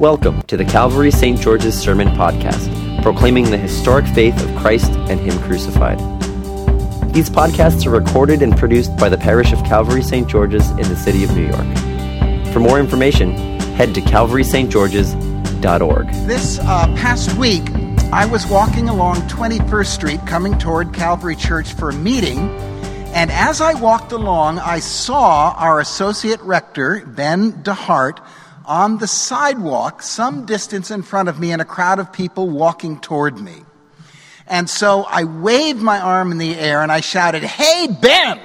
Welcome to the Calvary St. George's Sermon Podcast, proclaiming the historic faith of Christ and Him crucified. These podcasts are recorded and produced by the parish of Calvary St. George's in the city of New York. For more information, head to calvarystgeorges.org. This uh, past week, I was walking along 21st Street coming toward Calvary Church for a meeting. And as I walked along, I saw our associate rector, Ben DeHart, on the sidewalk some distance in front of me and a crowd of people walking toward me. And so I waved my arm in the air and I shouted, Hey, Ben!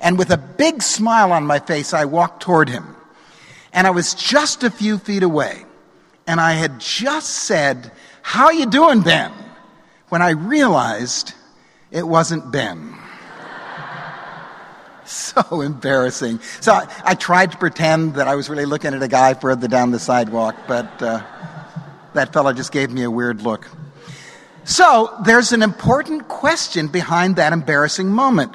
And with a big smile on my face, I walked toward him. And I was just a few feet away. And I had just said, How you doing, Ben? When I realized it wasn't Ben. So embarrassing. So I, I, tried to pretend that I was really looking at a guy further down the sidewalk, but uh, that fellow just gave me a weird look. So there's an important question behind that embarrassing moment.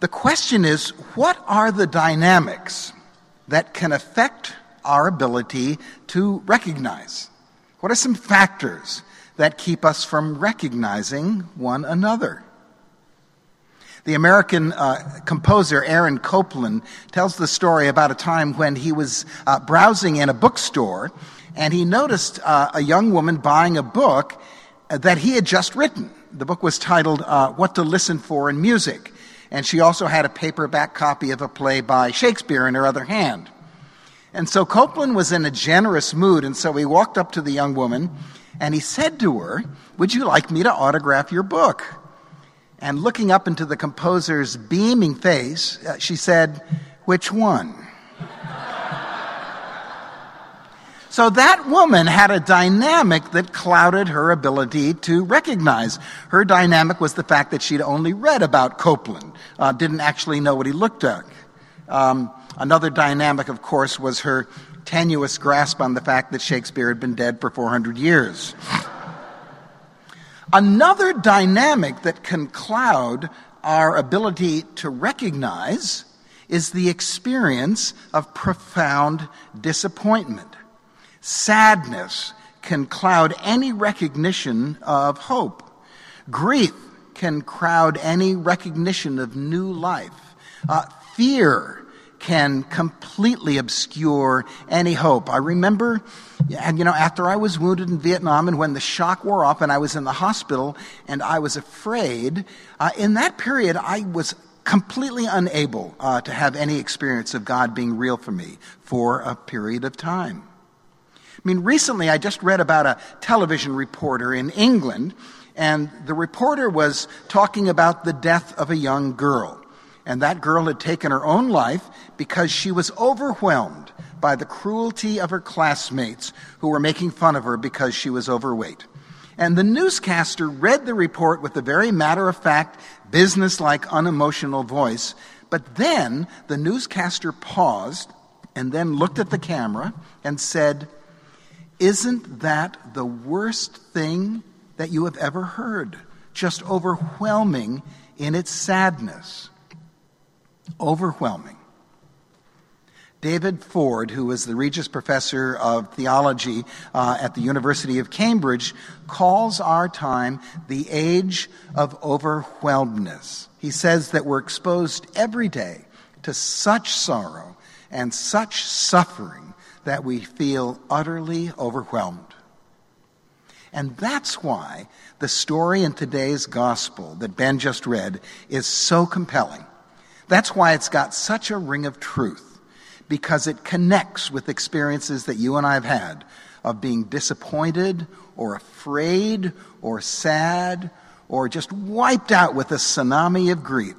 The question is what are the dynamics that can affect our ability to recognize? What are some factors that keep us from recognizing one another? The American uh, composer Aaron Copland tells the story about a time when he was uh, browsing in a bookstore and he noticed uh, a young woman buying a book that he had just written. The book was titled uh, What to Listen for in Music, and she also had a paperback copy of a play by Shakespeare in her other hand. And so Copland was in a generous mood, and so he walked up to the young woman and he said to her, Would you like me to autograph your book? And looking up into the composer's beaming face, uh, she said, Which one? So that woman had a dynamic that clouded her ability to recognize. Her dynamic was the fact that she'd only read about Copland, uh, didn't actually know what he looked like. Um, another dynamic, of course, was her tenuous grasp on the fact that Shakespeare had been dead for 400 years. Another dynamic that can cloud our ability to recognize is the experience of profound disappointment. Sadness can cloud any recognition of hope. Grief can cloud any recognition of new life. Uh, fear can completely obscure any hope. I remember, and you know, after I was wounded in Vietnam and when the shock wore off and I was in the hospital and I was afraid, uh, in that period I was completely unable uh, to have any experience of God being real for me for a period of time. I mean, recently I just read about a television reporter in England, and the reporter was talking about the death of a young girl. And that girl had taken her own life because she was overwhelmed by the cruelty of her classmates who were making fun of her because she was overweight. And the newscaster read the report with a very matter of fact, business-like, unemotional voice. But then the newscaster paused and then looked at the camera and said, Isn't that the worst thing that you have ever heard? Just overwhelming in its sadness. Overwhelming. David Ford, who was the Regius Professor of Theology uh, at the University of Cambridge, calls our time the age of overwhelmedness. He says that we're exposed every day to such sorrow and such suffering that we feel utterly overwhelmed. And that's why the story in today's gospel that Ben just read is so compelling. That's why it's got such a ring of truth because it connects with experiences that you and I have had of being disappointed or afraid or sad or just wiped out with a tsunami of grief.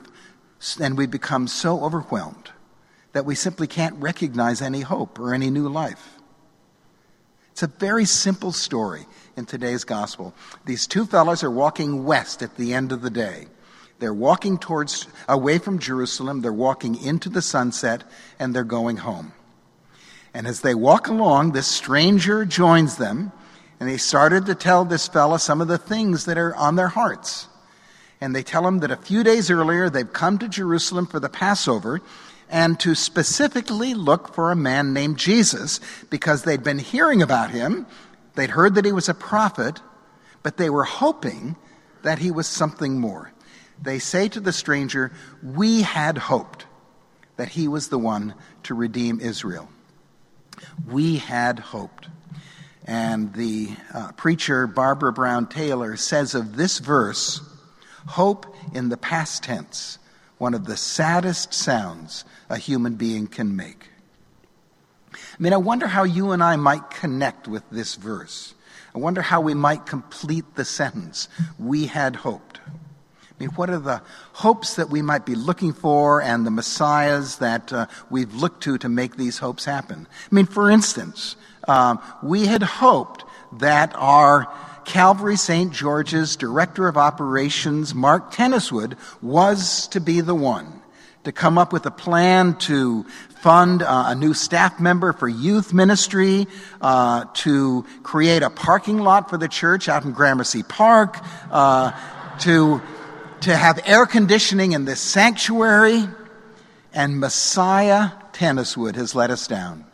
And we become so overwhelmed that we simply can't recognize any hope or any new life. It's a very simple story in today's gospel. These two fellows are walking west at the end of the day. They're walking towards, away from Jerusalem, they're walking into the sunset, and they're going home. And as they walk along, this stranger joins them, and they started to tell this fella some of the things that are on their hearts. And they tell him that a few days earlier they've come to Jerusalem for the Passover, and to specifically look for a man named Jesus because they'd been hearing about him. They'd heard that he was a prophet, but they were hoping that he was something more. They say to the stranger, We had hoped that he was the one to redeem Israel. We had hoped. And the uh, preacher, Barbara Brown Taylor, says of this verse, hope in the past tense, one of the saddest sounds a human being can make. I mean, I wonder how you and I might connect with this verse. I wonder how we might complete the sentence, we had hoped. I mean, what are the hopes that we might be looking for and the messiahs that uh, we've looked to to make these hopes happen? I mean, for instance, um, we had hoped that our Calvary St. George's Director of Operations, Mark Tenniswood, was to be the one to come up with a plan to fund uh, a new staff member for youth ministry, uh, to create a parking lot for the church out in Gramercy Park, uh, to to have air conditioning in this sanctuary, and Messiah Tenniswood has let us down.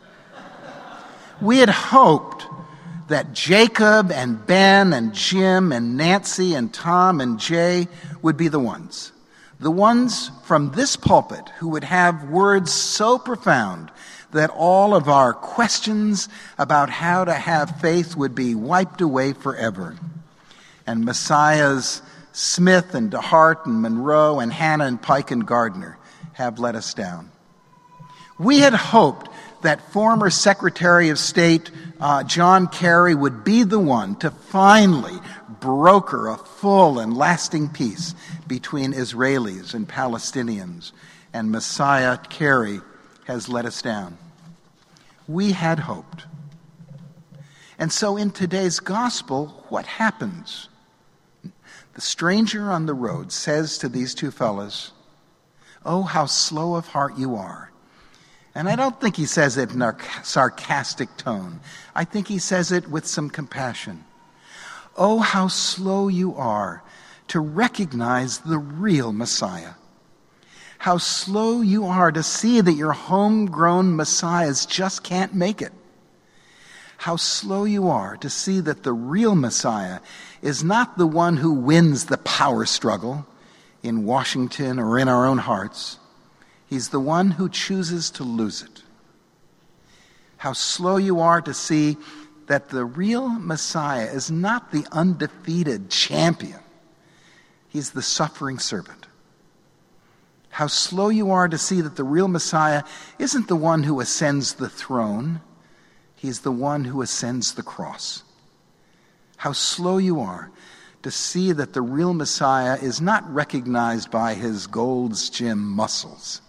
We had hoped that Jacob and Ben and Jim and Nancy and Tom and Jay would be the ones. The ones from this pulpit who would have words so profound that all of our questions about how to have faith would be wiped away forever. And Messiah's Smith and DeHart and Munroe and Hannah and Pike and Gardner have let us down. We had hoped that former Secretary of State uh, John Kerry would be the one to finally broker a full and lasting peace between Israelis and Palestinians, and Messiah Kerry has let us down. We had hoped. And so in today's gospel, what happens? The stranger on the road says to these two fellows, Oh, how slow of heart you are. And I don't think he says it in a sarcastic tone. I think he says it with some compassion. Oh, how slow you are to recognize the real Messiah. How slow you are to see that your homegrown Messiahs just can't make it how slow you are to see that the real Messiah is not the one who wins the power struggle in Washington or in our own hearts. He's the one who chooses to lose it. How slow you are to see that the real Messiah is not the undefeated champion, he's the suffering servant. How slow you are to see that the real Messiah isn't the one who ascends the throne He's the one who ascends the cross. How slow you are to see that the real Messiah is not recognized by his Gold's Gym muscles,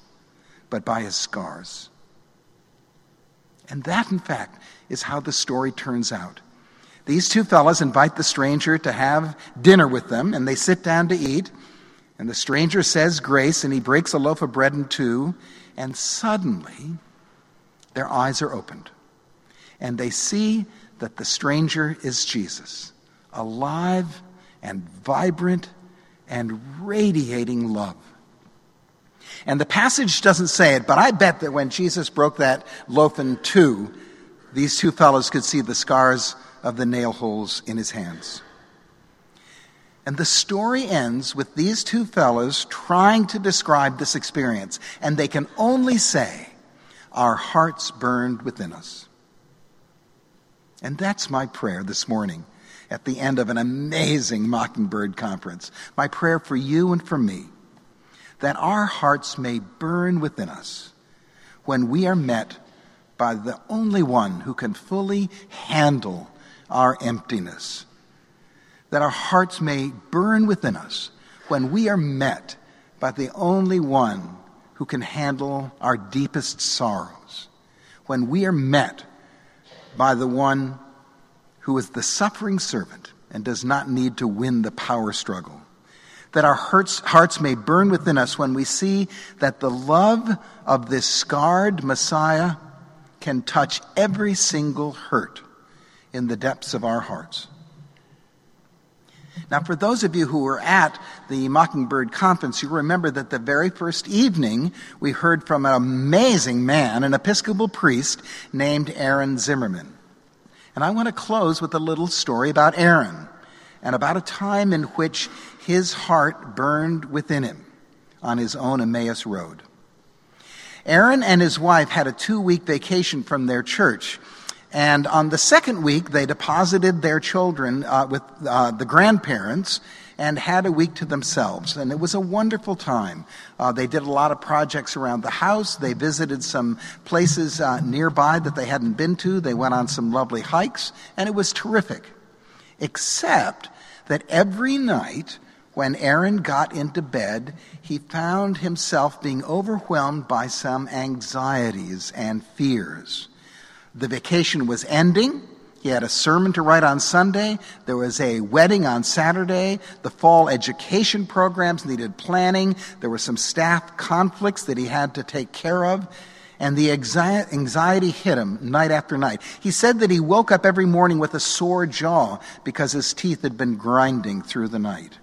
but by his scars. And that, in fact, is how the story turns out. These two fellows invite the stranger to have dinner with them, and they sit down to eat. And the stranger says grace, and he breaks a loaf of bread in two, and suddenly their eyes are opened and they see that the stranger is Jesus, alive and vibrant and radiating love. And the passage doesn't say it, but I bet that when Jesus broke that loaf in two, these two fellows could see the scars of the nail holes in his hands. And the story ends with these two fellows trying to describe this experience, and they can only say, Our hearts burned within us. And that's my prayer this morning at the end of an amazing Mockingbird conference. My prayer for you and for me that our hearts may burn within us when we are met by the only one who can fully handle our emptiness. That our hearts may burn within us when we are met by the only one who can handle our deepest sorrows. When we are met by the one who is the suffering servant and does not need to win the power struggle. That our hearts, hearts may burn within us when we see that the love of this scarred Messiah can touch every single hurt in the depths of our hearts. Now, for those of you who were at the Mockingbird Conference, you remember that the very first evening we heard from an amazing man, an Episcopal priest named Aaron Zimmerman. And I want to close with a little story about Aaron and about a time in which his heart burned within him on his own Emmaus Road. Aaron and his wife had a two week vacation from their church and on the second week, they deposited their children uh, with uh, the grandparents and had a week to themselves. And it was a wonderful time. Uh, they did a lot of projects around the house. They visited some places uh, nearby that they hadn't been to. They went on some lovely hikes, and it was terrific. Except that every night, when Aaron got into bed, he found himself being overwhelmed by some anxieties and fears. The vacation was ending. He had a sermon to write on Sunday. There was a wedding on Saturday. The fall education programs needed planning. There were some staff conflicts that he had to take care of. And the anxiety hit him night after night. He said that he woke up every morning with a sore jaw because his teeth had been grinding through the night.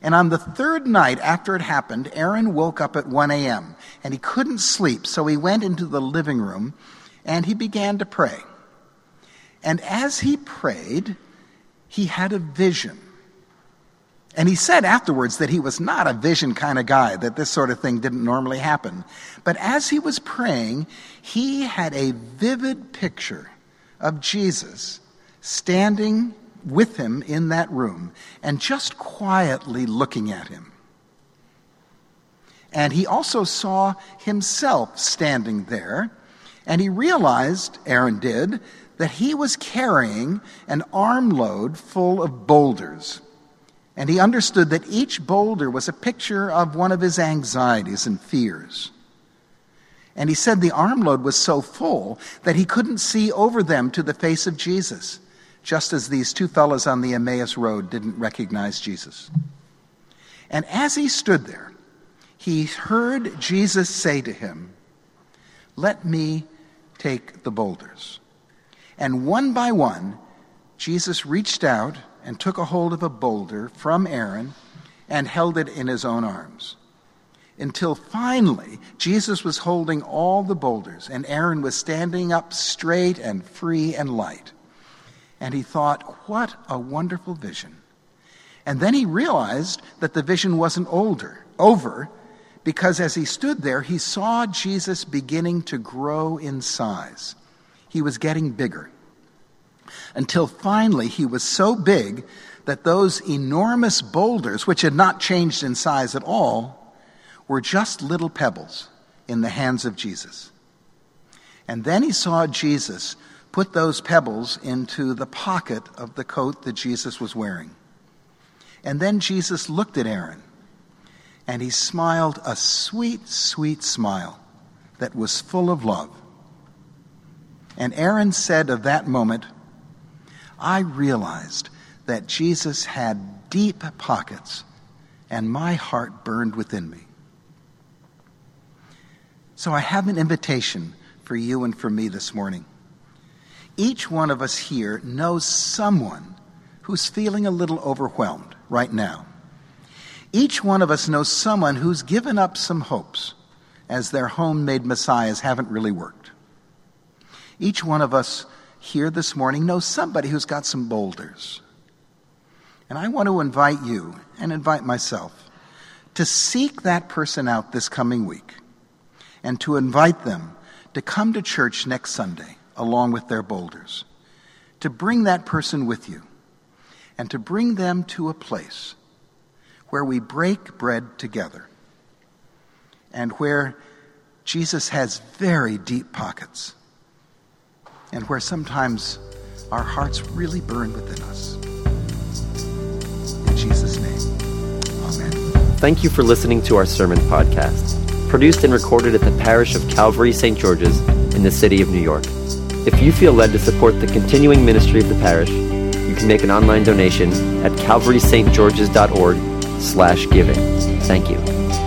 And on the third night after it happened, Aaron woke up at 1 a.m. and he couldn't sleep, so he went into the living room and he began to pray. And as he prayed, he had a vision. And he said afterwards that he was not a vision kind of guy, that this sort of thing didn't normally happen. But as he was praying, he had a vivid picture of Jesus standing with him in that room and just quietly looking at him. And he also saw himself standing there and he realized, Aaron did, that he was carrying an armload full of boulders. And he understood that each boulder was a picture of one of his anxieties and fears. And he said the armload was so full that he couldn't see over them to the face of Jesus, just as these two fellows on the Emmaus Road didn't recognize Jesus. And as he stood there, he heard Jesus say to him, Let me take the boulders. And one by one, Jesus reached out and took a hold of a boulder from Aaron and held it in his own arms. Until finally, Jesus was holding all the boulders, and Aaron was standing up straight and free and light. And he thought, what a wonderful vision. And then he realized that the vision wasn't older, over, because as he stood there, he saw Jesus beginning to grow in size. He was getting bigger. Until finally, he was so big that those enormous boulders, which had not changed in size at all, were just little pebbles in the hands of Jesus. And then he saw Jesus put those pebbles into the pocket of the coat that Jesus was wearing. And then Jesus looked at Aaron and he smiled a sweet, sweet smile that was full of love. And Aaron said of that moment, I realized that Jesus had deep pockets, and my heart burned within me. So I have an invitation for you and for me this morning. Each one of us here knows someone who's feeling a little overwhelmed right now. Each one of us knows someone who's given up some hopes as their homemade messiahs haven't really worked. Each one of us here this morning knows somebody who's got some boulders. And I want to invite you and invite myself to seek that person out this coming week and to invite them to come to church next Sunday along with their boulders. To bring that person with you and to bring them to a place where we break bread together and where Jesus has very deep pockets and where sometimes our hearts really burn within us. In Jesus' name, amen. Thank you for listening to our sermon podcast, produced and recorded at the parish of Calvary St. George's in the city of New York. If you feel led to support the continuing ministry of the parish, you can make an online donation at calvarystgeorges.org slash giving. Thank you.